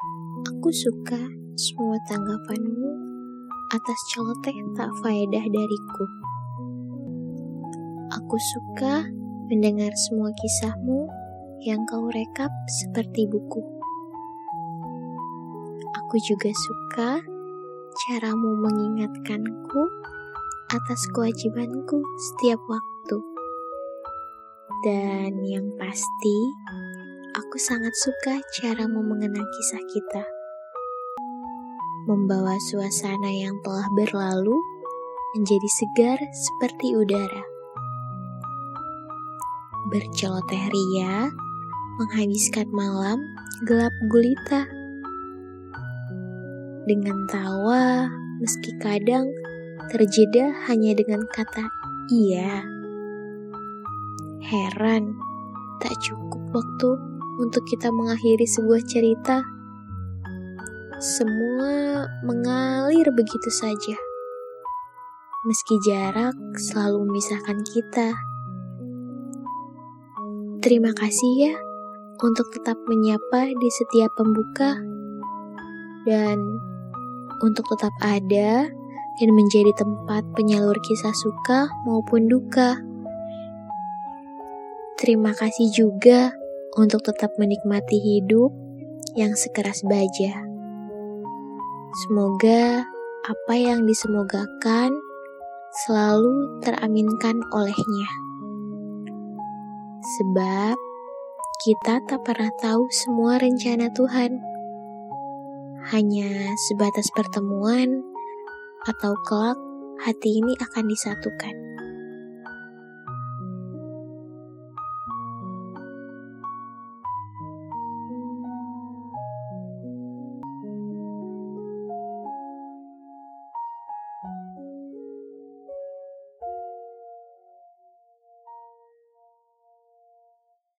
Aku suka semua tanggapanmu atas celoteh tak faedah dariku. Aku suka mendengar semua kisahmu yang kau rekap seperti buku. Aku juga suka caramu mengingatkanku atas kewajibanku setiap waktu. Dan yang pasti, aku sangat suka caramu mengenang kisah kita. Membawa suasana yang telah berlalu menjadi segar seperti udara. Berceloteh ria, menghabiskan malam gelap gulita. Dengan tawa, meski kadang terjeda hanya dengan kata iya. Heran, tak cukup waktu untuk kita mengakhiri sebuah cerita. Semua mengalir begitu saja. Meski jarak selalu memisahkan kita. Terima kasih ya untuk tetap menyapa di setiap pembuka dan untuk tetap ada dan menjadi tempat penyalur kisah suka maupun duka. Terima kasih juga untuk tetap menikmati hidup yang sekeras baja. Semoga apa yang disemogakan selalu teraminkan olehnya. Sebab kita tak pernah tahu semua rencana Tuhan. Hanya sebatas pertemuan atau kelak hati ini akan disatukan.